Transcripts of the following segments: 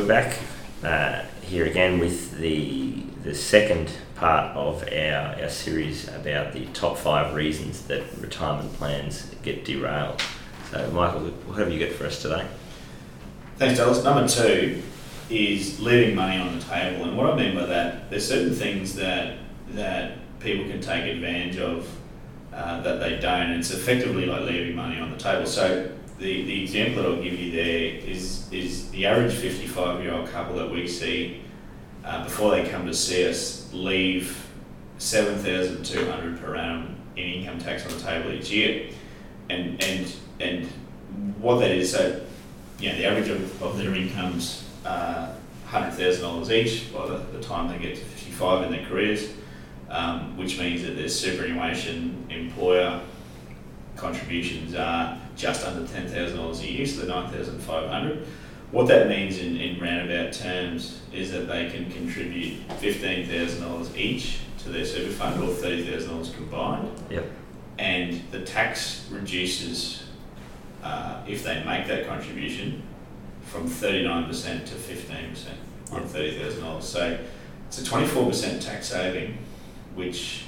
We're back uh, here again with the the second part of our, our series about the top five reasons that retirement plans get derailed. So Michael, what have you got for us today? Thanks, Dallas. Number two is leaving money on the table, and what I mean by that, there's certain things that that people can take advantage of uh, that they don't. And it's effectively like leaving money on the table. So the, the example that I'll give you there is is the average 55 year old couple that we see uh, before they come to see us leave 7,200 per annum in income tax on the table each year, and and and what that is so you know the average of, of their incomes uh, $100,000 each by the, the time they get to 55 in their careers, um, which means that their superannuation employer contributions are just under $10,000 a year, so the 9,500. What that means in, in roundabout terms is that they can contribute $15,000 each to their super fund or $30,000 combined. Yep. And the tax reduces uh, if they make that contribution from 39% to 15% on Yep. $30,000. So it's a 24% tax saving, which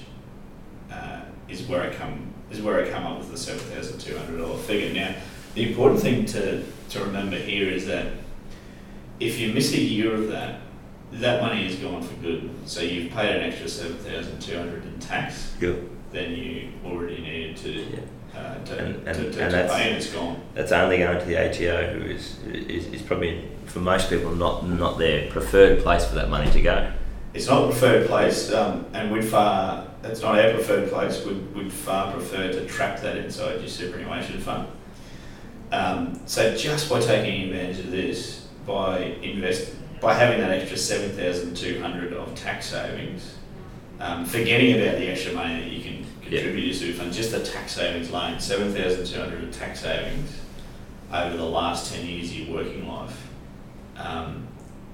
uh, is where I come is where I come up with the seven thousand two hundred dollar figure. Now, the important thing to, to remember here is that if you miss a year of that, that money is gone for good. So you've paid an extra seven thousand two hundred in tax Good. than you already needed to Yeah. uh, to, And- and- to, to, and that's- pay, and it's gone. That's only going to the ATO, who is, is, is probably for most people not not their preferred place for that money to go. It's not a preferred place, um, and we'd far, it's not our preferred place, we'd, we'd far prefer to trap that inside your superannuation fund. Um, so just by taking advantage of this, by invest, by having that extra seven thousand two hundred of tax savings, um, forgetting about the extra money that you can contribute to super fund, just the tax savings alone, seven thousand two hundred of tax savings over the last ten years of your working life, um,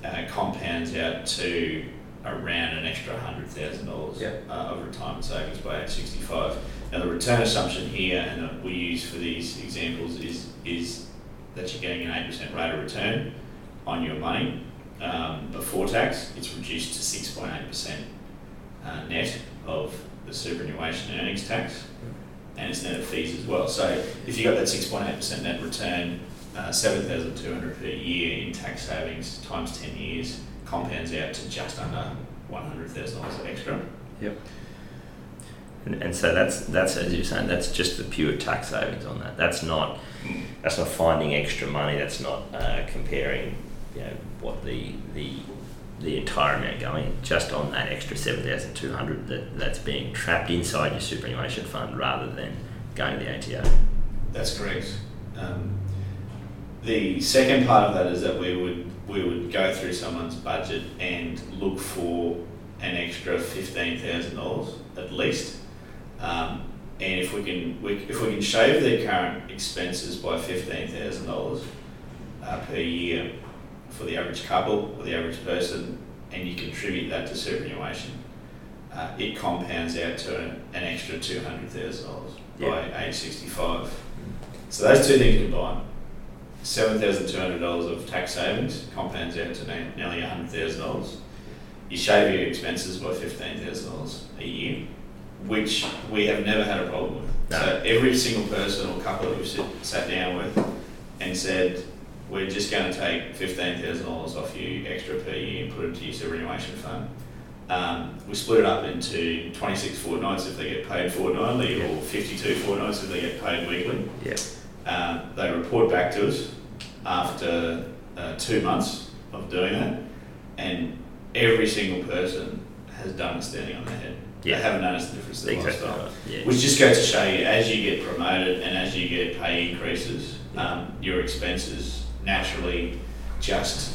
uh, compounds out to around an extra hundred thousand dollars Yeah. uh, of retirement savings by age sixty-five. Now the return assumption here, and that we use for these examples, is is that you're getting an eight percent rate of return on your money um, before tax. It's reduced to six point eight percent uh, net of the superannuation earnings tax, and it's net of fees as well. So if you got that six point eight percent net return, uh, seven thousand two hundred per year in tax savings times ten years compounds out to just under one hundred thousand dollars extra. Yep. And, and so that's that's as you're saying, that's just the pure tax savings on that. That's not that's not finding extra money. That's not uh, comparing, you know, what the the the entire amount going just on that extra seven thousand two hundred that that's being trapped inside your superannuation fund rather than going to the ATO. That's correct. Um, the second part of that is that we would we would go through someone's budget and look for an extra fifteen thousand dollars at least. Um, and if we can we, if we can shave their current expenses by fifteen thousand dollars uh, per year for the average couple or the average person, and you contribute that to superannuation, uh, it compounds out to an, an extra two hundred thousand dollars by age sixty-five. So those two things combined, seven thousand two hundred dollars of tax savings compounds out to ne- nearly hundred thousand dollars. You shave your expenses by fifteen thousand dollars a year, which we have never had a problem with. No. So every single person or couple that we've sit, sat down with and said, we're just going to take fifteen thousand dollars off you extra per year and put it into your superannuation fund. Um, we split it up into twenty-six fortnights if they get paid fortnightly, or fifty-two fortnights if they get paid weekly. Yeah. Um, they report back to us after uh, two months of doing that, and every single person has done standing on their head. Yeah. They haven't noticed the difference the Exactly lifestyle. right. Yeah. Which just goes to show you, as you get promoted and as you get pay increases, um, your expenses naturally just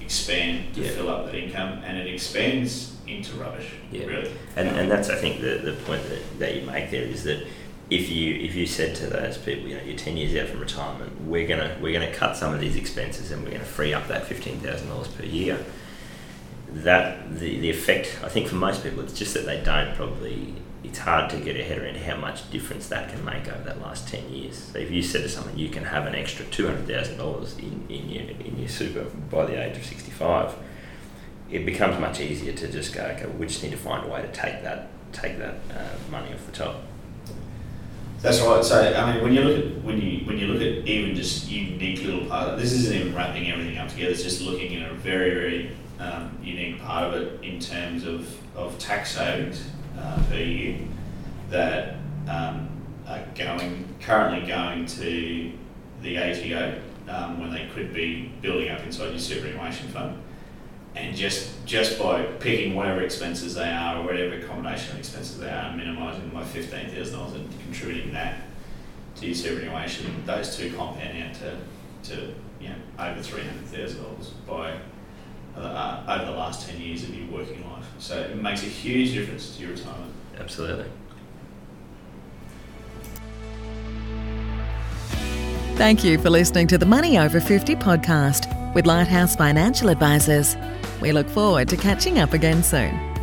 expand to Yeah. fill up that income, and it expands into rubbish. Yeah. Really. And, and that's I think the, the point that, that you make there is that if you if you said to those people, you know, you're ten years out from retirement, we're gonna we're gonna cut some of these expenses and we're gonna free up that fifteen thousand dollars per year. That the, the effect I think for most people it's just that they don't probably it's hard to get a head around how much difference that can make over that last ten years. So if you said to someone you can have an extra two hundred thousand dollars in, in your in your super by the age of sixty five, it becomes much easier to just go, okay, we just need to find a way to take that take that uh, money off the top. That's right. So I mean, when you look at when you when you look at even just unique little part, this isn't even wrapping everything up together. It's just looking at a very very um, unique part of it in terms of of tax savings uh, per year that um, are going currently going to the ATO um, when they could be building up inside your superannuation fund. And just just by picking whatever expenses they are or whatever combination of expenses they are minimising by fifteen thousand dollars and contributing that to your superannuation, those two compound out to, to you know over three hundred thousand dollars by uh, over the last ten years of your working life. So it makes a huge difference to your retirement. Absolutely. Thank you for listening to the Money Over 50 podcast with Lighthouse Financial Advisors. We look forward to catching up again soon.